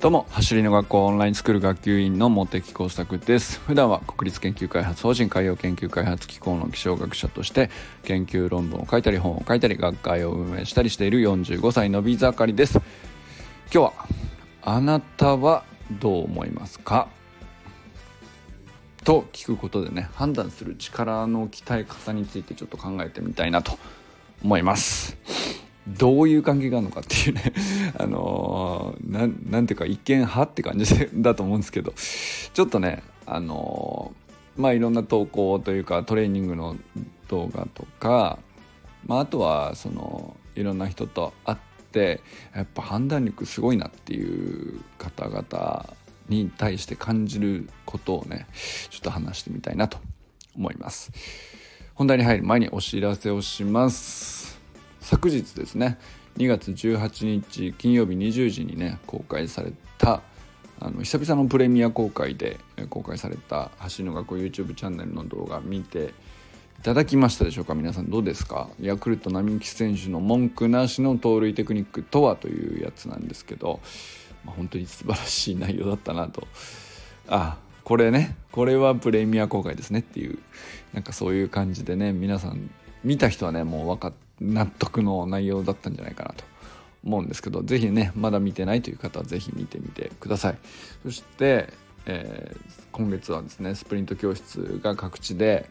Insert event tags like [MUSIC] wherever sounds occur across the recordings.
どうも走りの学校オンラインスクール学級委員の茂木耕作です。普段は国立研究開発法人海洋研究開発機構の気象学者として研究論文を書いたり本を書いたり学会を運営したりしている45歳のビザカリです。今日はあなたはどう思いますか？と聞くことでね判断する力の鍛え方についてちょっと考えてみたいなと思います。どういう関係があるのかっていうねあのー、なんていうか一見派って感じだと思うんですけどちょっとねあのー、まあいろんな投稿というかトレーニングの動画とか、まあ、あとはそのいろんな人と会ってやっぱ判断力すごいなっていう方々に対して感じることをねちょっと話してみたいなと思います。本題に入る前にお知らせをします。昨日ですね2月18日金曜日20時にね公開されたあの久々のプレミア公開で公開された走の学校 YouTube チャンネルの動画見ていただきましたでしょうか？皆さんどうですか？ヤクルト並木選手の文句なしの盗塁テクニックとはというやつなんですけど、まあ、本当に素晴らしい内容だったなと。あこれねこれはプレミア公開ですねっていうなんかそういう感じでね皆さん見た人はねもう分かって納得の内容だったんじゃないかなと思うんですけど是非ねまだ見てないという方は是非見てみてください。そして、えー、今月はですねスプリント教室が各地で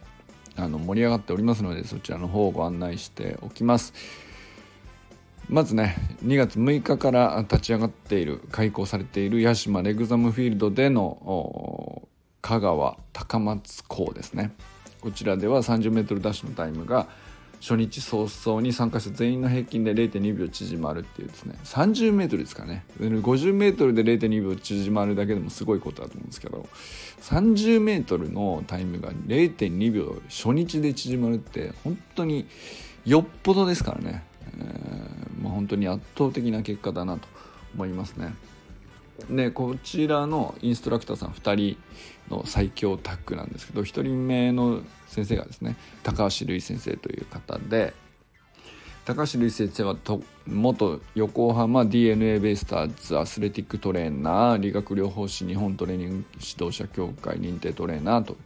あの盛り上がっておりますのでそちらの方をご案内しておきます。まずね2月6日から立ち上がっている開校されている屋島レグザムフィールドでの香川高松校ですね。こちらでは 30m ダッシュのタイムが初日早々に参加者全員の平均で0.2秒縮まるっていうですね。30m ですかね。50m で0.2秒縮まるだけでもすごいことだと思うんですけど 30m のタイムが0.2秒初日で縮まるって本当によっぽどですからね、えーまあ、本当に圧倒的な結果だなと思いますね。でこちらのインストラクターさん2人の最強タッグなんですけど1人目の先生がですね高橋瑠衣先生という方で高橋瑠衣先生はと元横浜 d n a ベイスターズアスレティックトレーナー理学療法士日本トレーニング指導者協会認定トレーナーと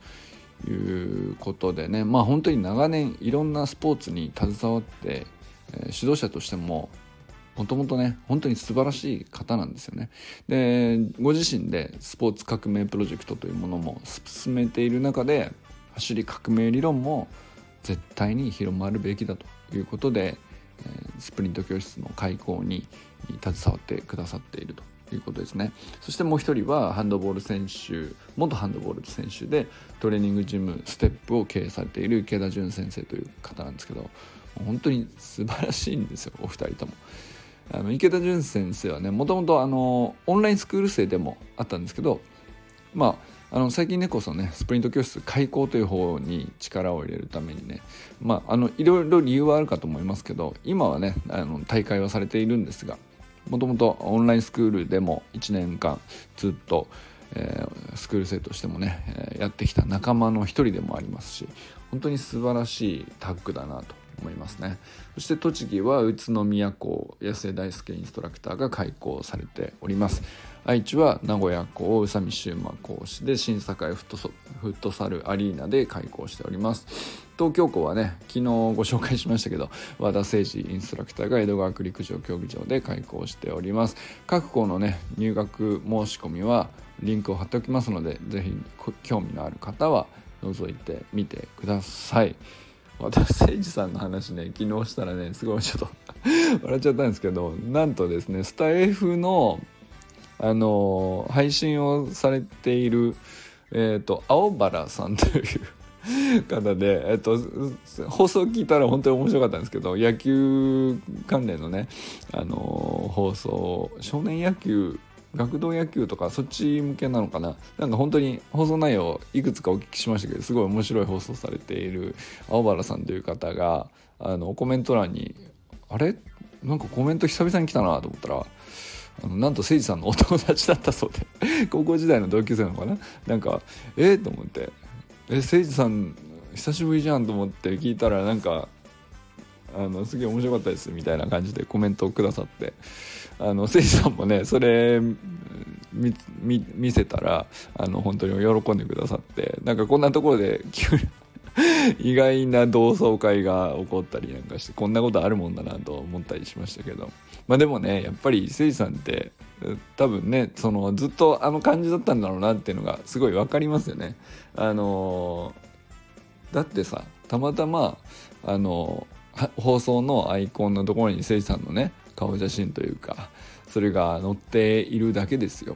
いうことでねまあ本当に長年いろんなスポーツに携わって、え、指導者としてももともとね本当に素晴らしい方なんですよねでご自身でスポーツ革命プロジェクトというものも進めている中で走り革命理論も絶対に広まるべきだということでスプリント教室の開講に携わってくださっているということですねそしてもう一人はハンドボール選手元ハンドボール選手でトレーニングジムステップを経営されている池田純先生という方なんですけど本当に素晴らしいんですよお二人とも。あの池田純先生はねもともとあのオンラインスクール生でもあったんですけどまああの最近ねこそねスプリント教室開講という方に力を入れるためにねまああのいろいろ理由はあるかと思いますけど今はねあの大会はされているんですがもともとオンラインスクールでも1年間ずっと、えー、スクール生としてもね、えー、やってきた仲間の一人でもありますし本当に素晴らしいタッグだなと思いますね。そして栃木は宇都宮校安江大輔インストラクターが開校されております。愛知は名古屋校宇佐美修馬講師で新栄フットフットサルアリーナで開校しております。東京校はね昨日ご紹介しましたけど和田誠司インストラクターが江戸川区陸上競技場で開校しております。各校のね入学申し込みはリンクを貼っておきますので是非興味のある方は覗いてみてください。私誠司さんの話ね昨日したらねすごいちょっと [LAUGHS] 笑っちゃったんですけどなんとですねスタイフのあの配信をされている、えーと、青原さんという方で、えっと、放送聞いたら本当に面白かったんですけど野球関連のね、あの放送少年野球学童野球とかそっち向けなのかな？なんか本当に放送内容いくつかお聞きしましたけどすごい面白い放送されている青原さんという方があのコメント欄にあれ？なんかコメント久々に来たなと思ったらあのなんと誠司さんのお友達だったそうで [LAUGHS] 高校時代の同級生なのかな？なんかえ？っ、ー、と思って。え誠司さん久しぶりじゃんと思って聞いたらなんかあのすげえ面白かったですみたいな感じでコメントをくださってあの誠司さんもねそれ見せたらあの本当に喜んでくださってなんかこんなところで急に [LAUGHS] 意外な同窓会が起こったりなんかしてこんなことあるもんだなと思ったりしましたけどまあでもねやっぱり誠司さんって多分ねそのずっとあの感じだったんだろうなっていうのがすごい分かりますよね。あのだってさたまたまあの放送のアイコンのところに誠司さんのね顔写真というかそれが載っているだけですよ。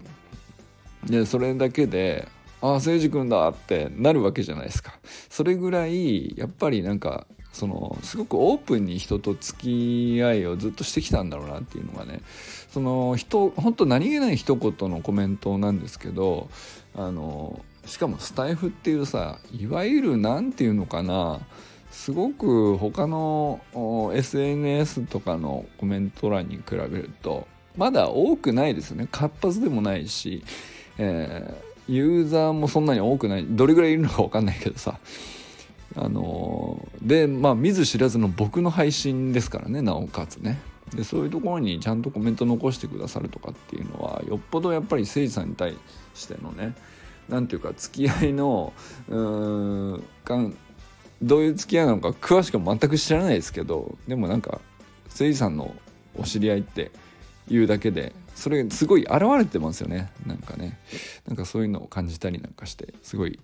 でそれだけでああ誠司君だってなるわけじゃないですかそれぐらいやっぱりなんかそのすごくオープンに人と付き合いをずっとしてきたんだろうなっていうのがねその人本当何気ない一言のコメントなんですけどあのしかもスタイフっていうさいわゆる何て言うのかなすごく他の SNS とかのコメント欄に比べるとまだ多くないですよね。活発でもないし、えー、ユーザーもそんなに多くない。どれぐらいいるのか分かんないけどさ。あのー、でまあ見ず知らずの僕の配信ですからねなおかつね。でそういうところにちゃんとコメント残してくださるとかっていうのはよっぽどやっぱり誠司さんに対してのね何ていうか付き合いのうーんどういう付き合いなのか詳しくは全く知らないですけどでもなんか誠司さんのお知り合いって言うだけでそれすごい現れてますよね。なんかね。なんかそういうのを感じたりなんかしてすごい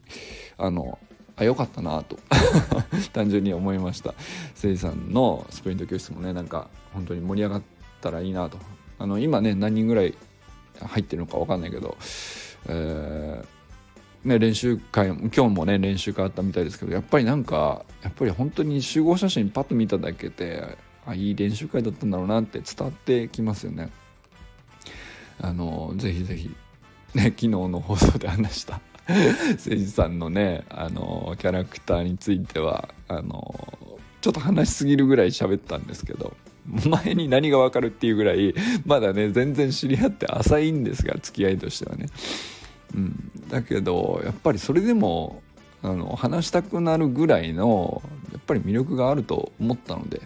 あのあ良かったなと [LAUGHS] 単純に思いました。せいさんのスプリント教室もねなんか本当に盛り上がったらいいなと。あの今ね何人ぐらい入ってるのか分かんないけど、えー、ね、練習会今日もね練習会あったみたいですけどやっぱりなんかやっぱり本当に集合写真パッと見ただけであいい練習会だったんだろうなって伝わってきますよね。あのぜひぜひね昨日の放送で話した誠司さんのねあのキャラクターについてはあのちょっと話しすぎるぐらい喋ったんですけど前に何がわかるっていうぐらいまだね全然知り合って浅いんですが付き合いとしてはね。うん、だけどやっぱりそれでもあの話したくなるぐらいのやっぱり魅力があると思ったので、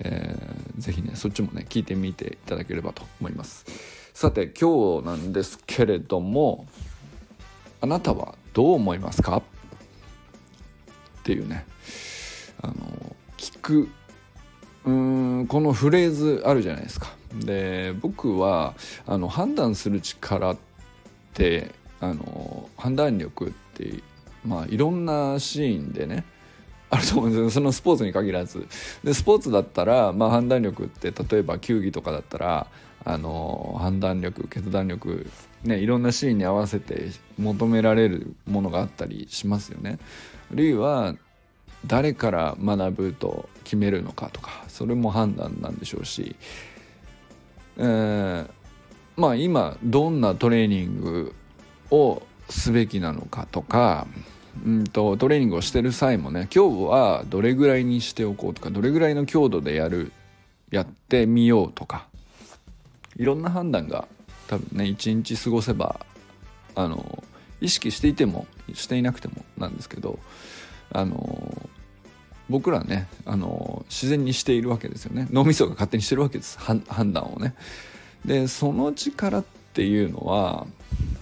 えー、ぜひねそっちもね聞いてみていただければと思います。さて今日なんですけれどもあなたはどう思いますか？っていうねあの聞くうんこのフレーズあるじゃないですか。で僕はあの判断する力ってあの判断力ってまあいろんなシーンでねあると思うんですよ。そのスポーツに限らず。でスポーツだったら、まあ、判断力って例えば球技とかだったらあの判断力決断力ねいろんなシーンに合わせて求められるものがあったりしますよね。あるいは誰から学ぶと決めるのかとかそれも判断なんでしょうし、えー、まあ今どんなトレーニングをすべきなのかとかうんとトレーニングをしてる際もね今日はどれぐらいにしておこうとかどれぐらいの強度でやるやってみようとかいろんな判断が多分ね一日過ごせばあの意識していてもしていなくてもなんですけどあの僕らねあの自然にしているわけですよね脳みそが勝手にしてるわけです判断をね。でその力っていうのは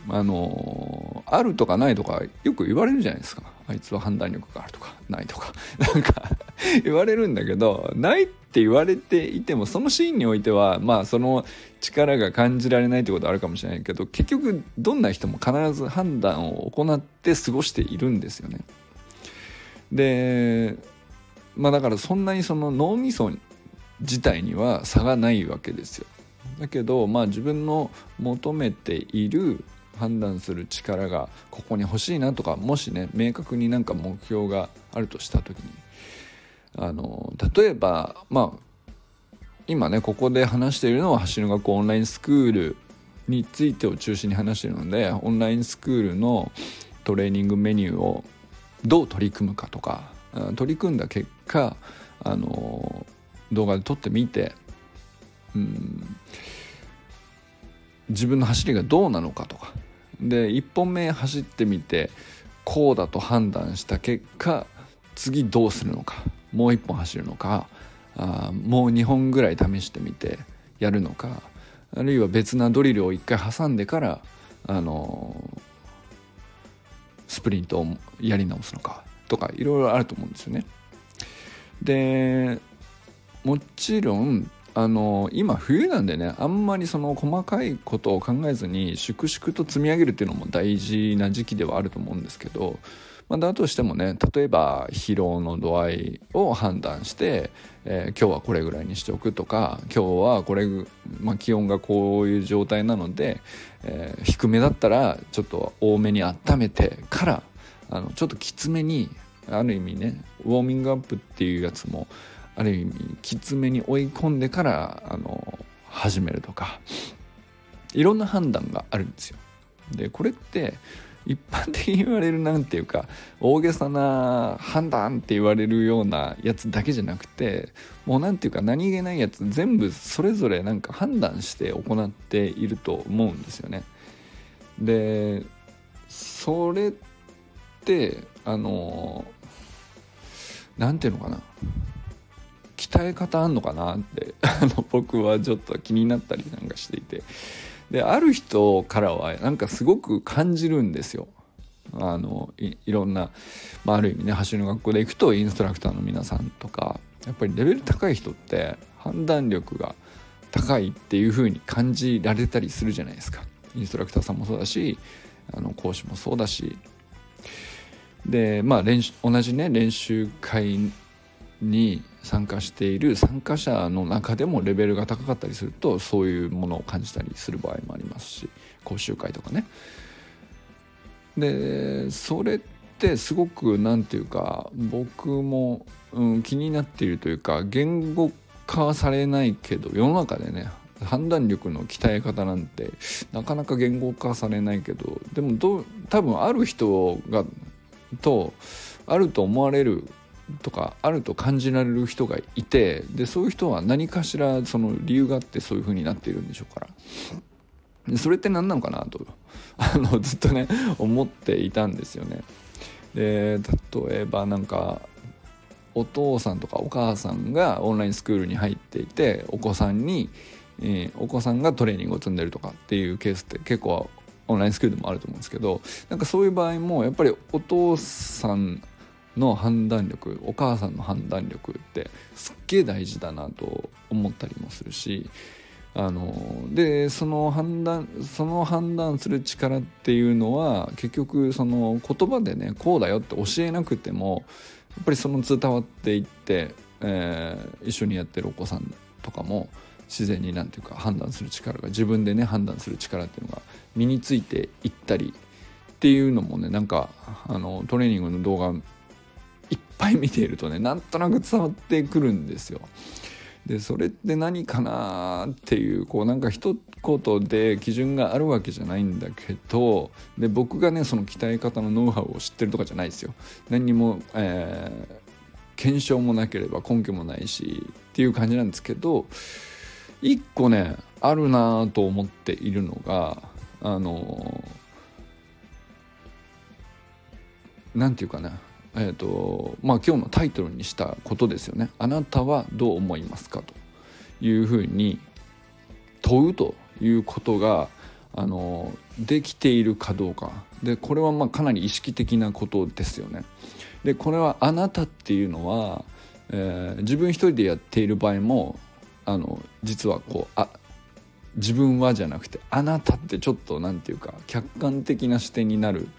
あのあるとかないとかよく言われるじゃないですかあいつは判断力があるとかないとか [LAUGHS] なんか言われるんだけどないって言われていてもそのシーンにおいてはまあその力が感じられないってことはあるかもしれないけど結局どんな人も必ず判断を行って過ごしているんですよね。でまあだからそんなにその脳みそ自体には差がないわけですよ。だけどまあ自分の求めている判断する力がここに欲しいなとかもしね明確になんか目標があるとした時にあの例えばまあ今ねここで話しているのは走る学校オンラインスクールについてを中心に話しているのでオンラインスクールのトレーニングメニューをどう取り組むかとか取り組んだ結果あの動画で撮ってみてうん。自分の走りがどうなのかとか。で1本目走ってみてこうだと判断した結果次どうするのか。もう1本走るのか。あもう2本ぐらい試してみてやるのか。あるいは別なドリルを1回挟んでからあのスプリントをやり直すのか。とかいろいろあると思うんですよね。でもちろんあの今冬なんでねあんまりその細かいことを考えずに粛々と積み上げるっていうのも大事な時期ではあると思うんですけど、まあ、だとしてもね例えば疲労の度合いを判断して、えー、今日はこれぐらいにしておくとか今日はこれ、まあ、気温がこういう状態なので、えー、低めだったらちょっと多めに温めてからあのちょっときつめにある意味ねウォーミングアップっていうやつもある意味きつめに追い込んでからあの始めるとかいろんな判断があるんですよ。でこれって一般的に言われるなんていうか大げさな判断って言われるようなやつだけじゃなくてもう何ていうか何気ないやつ全部それぞれなんか判断して行っていると思うんですよね。でそれってあの何ていうのかな鍛え方あんのかなって [LAUGHS] あの僕はちょっと気になったりなんかしていて。である人からはなんかすごく感じるんですよ。あのいろんな、まあ、ある意味ね走りの学校で行くとインストラクターの皆さんとかやっぱりレベル高い人って判断力が高いっていう風に感じられたりするじゃないですか。インストラクターさんもそうだしあの講師もそうだし。でまあ練習同じね練習会に参加している参加者の中でもレベルが高かったりするとそういうものを感じたりする場合もありますし講習会とかね。でそれってすごく何て言うか僕も、うん、気になっているというか言語化はされないけど世の中でね判断力の鍛え方なんてなかなか言語化されないけどでもど多分ある人がとあると思われるとかあると感じられる人がいてでそういう人は何かしらその理由があってそういう風になっているんでしょうからそれって何なのかなと [LAUGHS] あのずっとね思っていたんですよね。で例えばなんかお父さんとかお母さんがオンラインスクールに入っていてお子さんに、えー、お子さんがトレーニングを積んでるとかっていうケースって結構オンラインスクールでもあると思うんですけどなんかそういう場合もやっぱりお父さんの判断力お母さんの判断力ってすっげえ大事だなと思ったりもするしあのでその判断その判断する力っていうのは結局その言葉でねこうだよって教えなくてもやっぱりその伝わっていって、えー、一緒にやってるお子さんとかも自然になんていうか判断する力が自分でね判断する力っていうのが身についていったりっていうのもねなんかあのトレーニングの動画ぱい見ているとねなんとなく伝わってくるんですよ。でそれって何かなっていうこうなんか一言で基準があるわけじゃないんだけどで僕がねその鍛え方のノウハウを知ってるとかじゃないですよ。何にも、えー、検証もなければ根拠もないしっていう感じなんですけど一個ねあるなと思っているのがあの何て言うかなえーとまあ、今日のタイトルにしたことですよね。あなたはどう思いますかというふうに問うということがあのできているかどうかでこれはまあかなり意識的なことですよね。でこれはあなたっていうのは、えー、自分一人でやっている場合もあの実はこうあ自分はじゃなくてあなたってちょっと何て言うか客観的な視点になるっ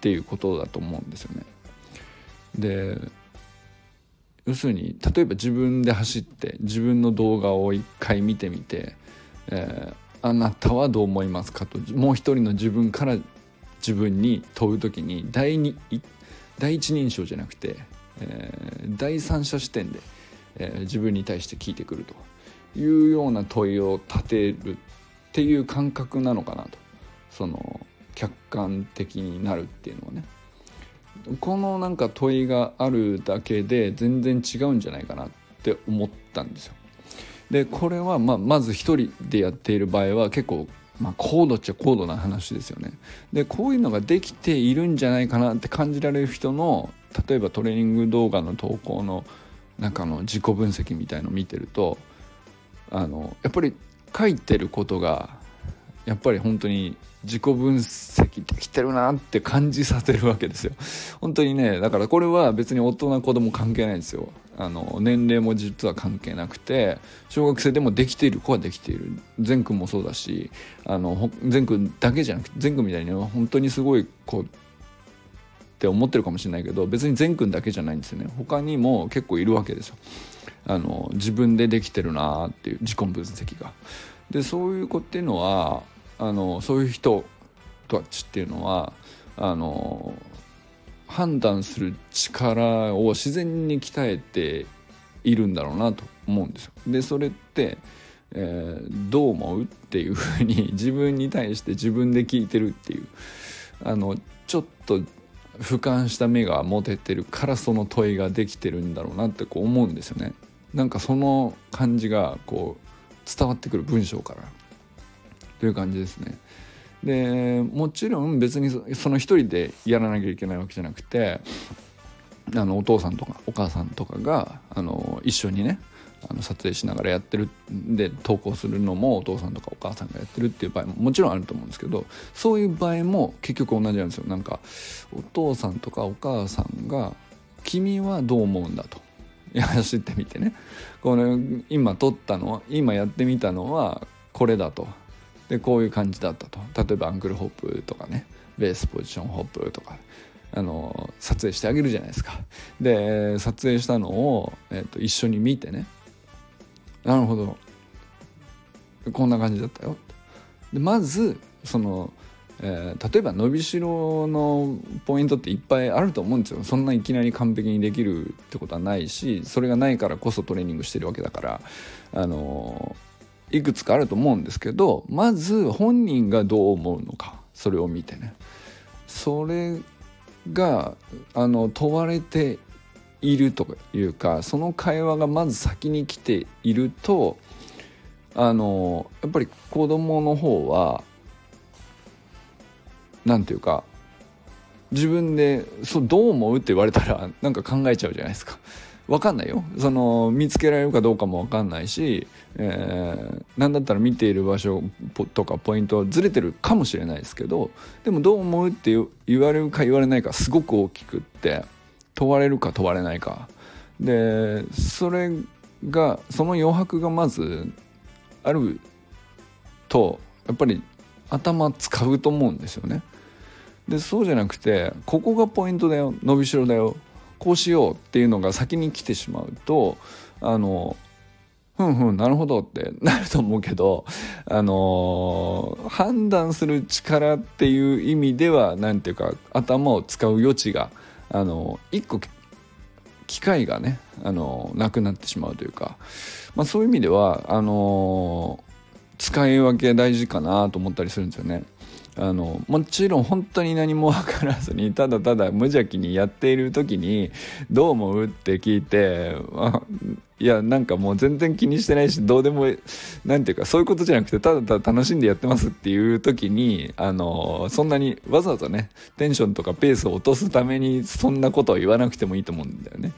ていうことだと思うんですよね。で要するに例えば自分で走って自分の動画を一回見てみて、えー、あなたはどう思いますかともう一人の自分から自分に問う時に第二第一人称じゃなくて、えー、第三者視点で、えー、自分に対して聞いてくるというような問いを立てるっていう感覚なのかなとその客観的になるっていうのはね。このなんか問いがあるだけで全然違うんじゃないかなって思ったんですよ。でこれはまあまず一人でやっている場合は結構まあ、高度っちゃ高度な話ですよね。でこういうのができているんじゃないかなって感じられる人の例えばトレーニング動画の投稿の中の自己分析みたいのを見てるとあのやっぱり書いてることがやっぱり本当に自己分析できてるなって感じさせるわけですよ。[LAUGHS] 本当にねだからこれは別に大人子供関係ないんですよ。あの年齢も実は関係なくて小学生でもできている子はできている。善くんもそうだしあの善くんだけじゃなくて善くんみたいに本当にすごい子って思ってるかもしれないけど別に善くんだけじゃないんですよね。他にも結構いるわけですよ。あの自分でできてるなっていう自己分析が。でそういう子っていうのはあのそういう人たちっていうのはあの判断する力を自然に鍛えているんだろうなと思うんですよ。でそれって、えー、どう思うっていうふうに [LAUGHS] 自分に対して自分で聞いてるっていうあのちょっと俯瞰した目が持ててるからその問いができてるんだろうなってこう思うんですよね。なんかその感じがこう伝わってくる文章からという感じですね。でもちろん別にその一人でやらなきゃいけないわけじゃなくてあのお父さんとかお母さんとかがあの一緒にねあの撮影しながらやってるで投稿するのもお父さんとかお母さんがやってるっていう場合ももちろんあると思うんですけどそういう場合も結局同じなんですよ。なんかお父さんとかお母さんが「君はどう思うんだ」と。走ってみてね。この今撮ったのは今やってみたのはこれだと。でこういう感じだったと。例えばアンクルホップとかね。ベースポジションホップとか。あの撮影してあげるじゃないですか。で撮影したのを、えーと、一緒に見てね。なるほど。こんな感じだったよ。でまずその、えー、例えば伸びしろのポイントっていっぱいあると思うんですよ。そんないきなり完璧にできるってことはないしそれがないからこそトレーニングしてるわけだから。あのいくつかあると思うんですけどまず本人がどう思うのかそれを見てねそれがあの問われているというかその会話がまず先に来ているとあのやっぱり子供の方は何て言うか自分でそうどう思うって言われたらなんか考えちゃうじゃないですか。分かんないよその見つけられるかどうかも分かんないし、えー、何だったら見ている場所とかポイントはずれてるかもしれないですけどでもどう思うって言われるか言われないかすごく大きくって問われるか問われないかでそれがその余白がまずあるとやっぱり頭使うと思うんですよね。でそうじゃなくてここがポイントだよ伸びしろだよこうしようっていうのが先に来てしまうとあのふんふんなるほどって [LAUGHS] なると思うけどあの、判断する力っていう意味では何ていうか頭を使う余地があの、一個機会がね、あの、なくなってしまうというか、まあ、そういう意味ではあの使い分け大事かなと思ったりするんですよね。あのもちろん本当に何も分からずに [LAUGHS] ただただ無邪気にやっている時に「どう思う?」って聞いていやなんかもう全然気にしてないしどうでも何ていうかそういうことじゃなくてただただ楽しんでやってますっていう時にあのそんなにわざわざねテンションとかペースを落とすためにそんなことを言わなくてもいいと思うんだよね。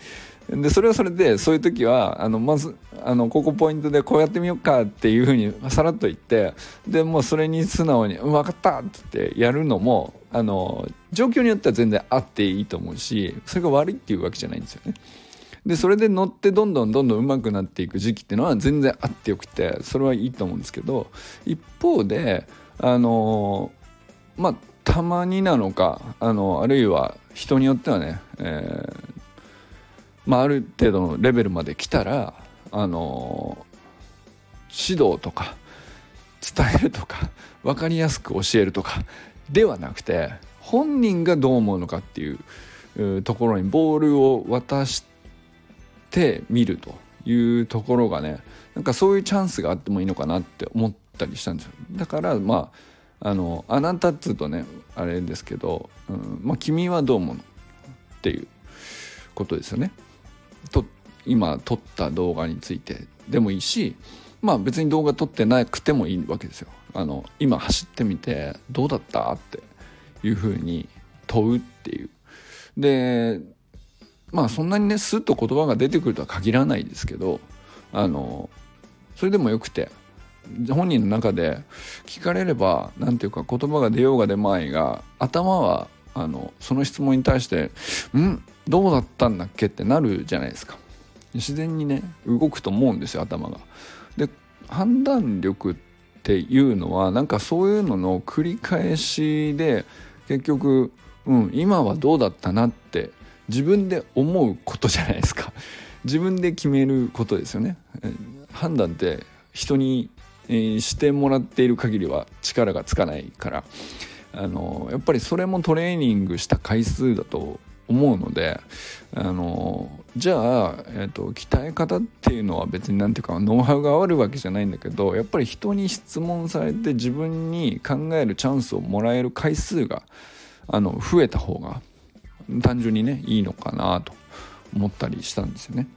でそれはそれでそういう時はあのまずあのここポイントでこうやってみようかっていうふうにさらっと言ってでもうそれに素直に「分かった!」ってやるのもあの状況によっては全然あっていいと思うしそれが悪いっていうわけじゃないんですよね。でそれで乗ってどんどんどんどん上手くなっていく時期っていうのは全然あってよくてそれはいいと思うんですけど一方であのまあたまになのかあのあるいは人によってはね、えーまあ、ある程度のレベルまで来たらあの指導とか伝えるとか分かりやすく教えるとかではなくて本人がどう思うのかっていうところにボールを渡してみるというところがねなんかそういうチャンスがあってもいいのかなって思ったりしたんですよだからまああのあなたっつうとねあれですけど、うんまあ、君はどう思うのっていうことですよね。今撮った動画についてでもいいしまあ別に動画撮ってなくてもいいわけですよ。あの今走ってみてどうだったっていうふうに問うっていう。でまあそんなにねスッと言葉が出てくるとは限らないですけどあのそれでもよくて本人の中で聞かれれば何ていうか言葉が出ようが出まいが頭はあのその質問に対して「んどうだったんだっけ?」ってなるじゃないですか自然にね動くと思うんですよ頭が。で判断力っていうのはなんかそういうのの繰り返しで結局、うん、今はどうだったなって自分で思うことじゃないですか。[LAUGHS] 自分で決めることですよね。判断って人に、してもらっている限りは力がつかないから。あのやっぱりそれもトレーニングした回数だと思うのであのじゃあ、えーと、鍛え方っていうのは別に何ていうかノウハウがあるわけじゃないんだけどやっぱり人に質問されて自分に考えるチャンスをもらえる回数があの増えた方が単純にねいいのかなと思ったりしたんですよね。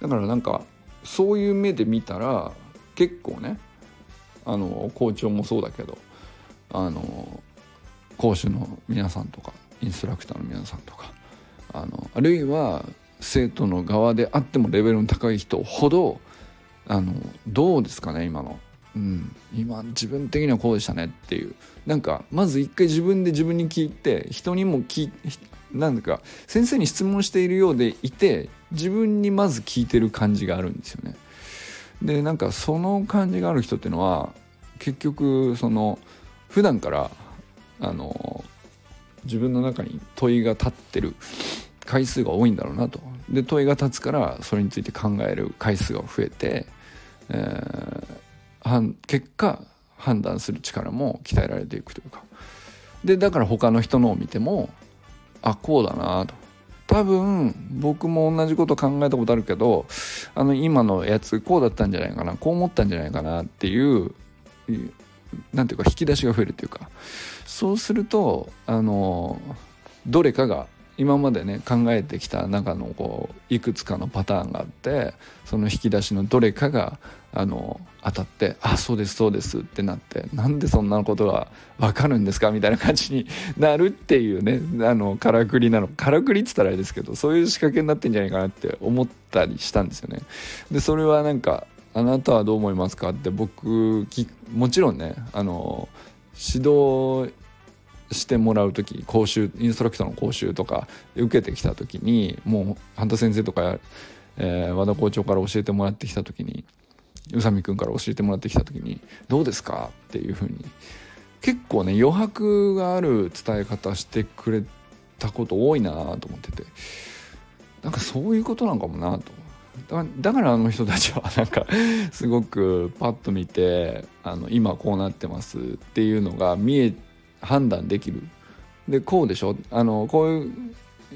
だからなんかそういう目で見たら結構ねあの校長もそうだけどあの講師の皆さんとかインストラクターの皆さんとかあのあるいは生徒の側であってもレベルの高い人ほどあのどうですかね今の、うん、今自分的にはこうでしたねっていう。なんかまず一回自分で自分に聞いて人にも聞なんだか先生に質問しているようでいて自分にまず聞いてる感じがあるんですよね。でなんかその感じがある人っていうのは結局その普段からあの自分の中に問いが立ってる回数が多いんだろうなと。で問いが立つからそれについて考える回数が増えて、えー、結果判断する力も鍛えられていくというか。でだから他の人のを見てもあこうだなと。多分僕も同じこと考えたことあるけどあの今のやつこうだったんじゃないかなこう思ったんじゃないかなっていう何ていうか引き出しが増えるっていうか。そうするとあのどれかが今までね考えてきた中のこういくつかのパターンがあってその引き出しのどれかがあの当たって「あそうですそうです」ってなってなんでそんなことが分かるんですか？みたいな感じになるっていうねあのからくりなの。からくりっつったらあれですけどそういう仕掛けになってんじゃないかなって思ったりしたんですよね。でそれはなんかあなたはどう思いますか？って僕もちろんねあの指導してもらう時講習インストラクターの講習とか受けてきた時にもう半田先生とか、えー、和田校長から教えてもらってきた時に宇佐美君から教えてもらってきた時に「どうですか?」っていうふうに結構ね余白がある伝え方してくれたこと多いなと思ってて。なんかそういうことなのかもなと。だからあの人たちはなんかすごくパッと見てあの今こうなってますっていうのが見え判断できる。でこうでしょ？あのこういう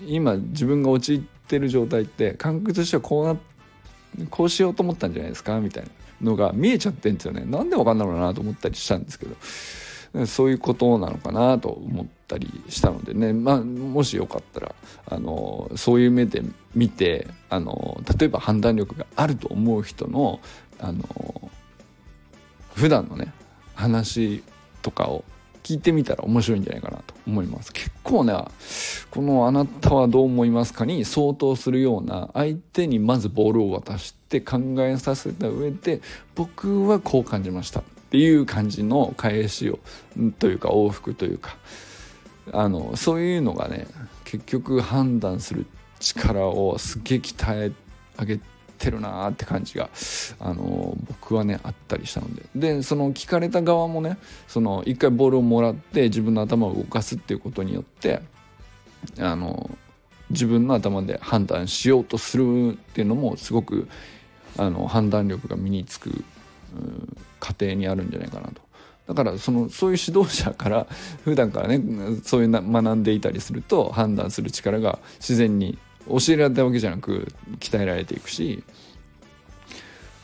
今自分が陥ってる状態って感覚としてはこうなこうしようと思ったんじゃないですか？みたいなのが見えちゃってんですよね。なんでわかんだろうなと思ったりしたんですけど。そういうことなのかなと思ったりしたのでね、まあ、もしよかったらあのそういう目で見てあの例えば判断力があると思う人のあの普段のね話とかを聞いてみたら面白いんじゃないかなと思います結構ねこの「あなたはどう思いますか?」に相当するような相手にまずボールを渡して考えさせた上で僕はこう感じましたっていう感じの返しをというか往復というかあのそういうのがね結局判断する力をすげえ鍛え上げてるなーって感じが、あの僕はねあったりしたので。でその聞かれた側もねその一回ボールをもらって自分の頭を動かすっていうことによってあの自分の頭で判断しようとするっていうのもすごくあの判断力が身につく過程にあるんじゃないかなと。だからそのそういう指導者から [LAUGHS] 普段からねそういうな学んでいたりすると判断する力が自然に教えられたわけじゃなく鍛えられていくし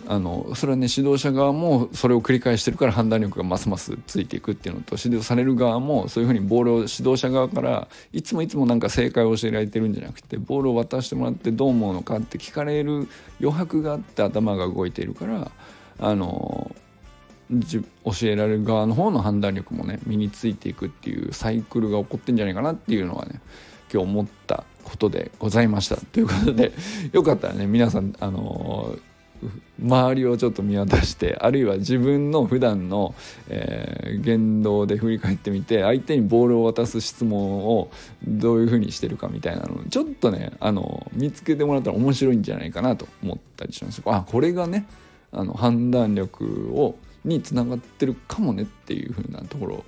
あのそれはね指導者側もそれを繰り返してるから判断力がますますついていくっていうのと指導される側もそういうふうにボールを指導者側からいつもいつもなんか正解を教えられてるんじゃなくてボールを渡してもらってどう思うのかって聞かれる余白があって頭が動いているからあの教えられる側の方の判断力もね身についていくっていうサイクルが起こってんじゃないかなっていうのはね今日思ったことでございましたということで [LAUGHS] よかったらね皆さんあの周りをちょっと見渡してあるいは自分の普段の、えー、言動で振り返ってみて相手にボールを渡す質問をどういうふうにしてるかみたいなのちょっとねあの見つけてもらったら面白いんじゃないかなと思ったりします。あこれがねあの判断力をにつながってるかもねっていうふうなところを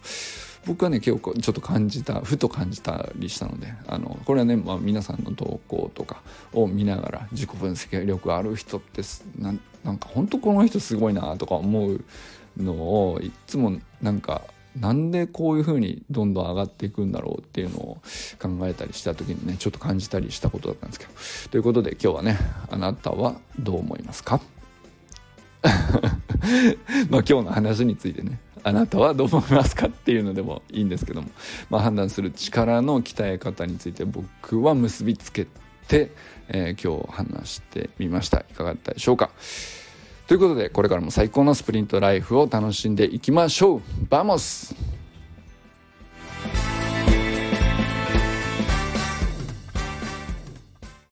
僕はね結構ちょっと感じたふと感じたりしたのであのこれはね、まあ、皆さんの投稿とかを見ながら自己分析力ある人ってななんか本当この人すごいなとか思うのをいつもなんかなんでこういうふうにどんどん上がっていくんだろうっていうのを考えたりした時にねちょっと感じたりしたことだったんですけど。ということで今日はねあなたはどう思いますか？[LAUGHS] まあ今日の話についてねあなたはどう思いますかっていうのでもいいんですけども、まあ、判断する力の鍛え方について僕は結びつけて、えー、今日話してみました。いかがだったでしょうか。ということでこれからも最高のスプリントライフを楽しんでいきましょう。¡Vamos!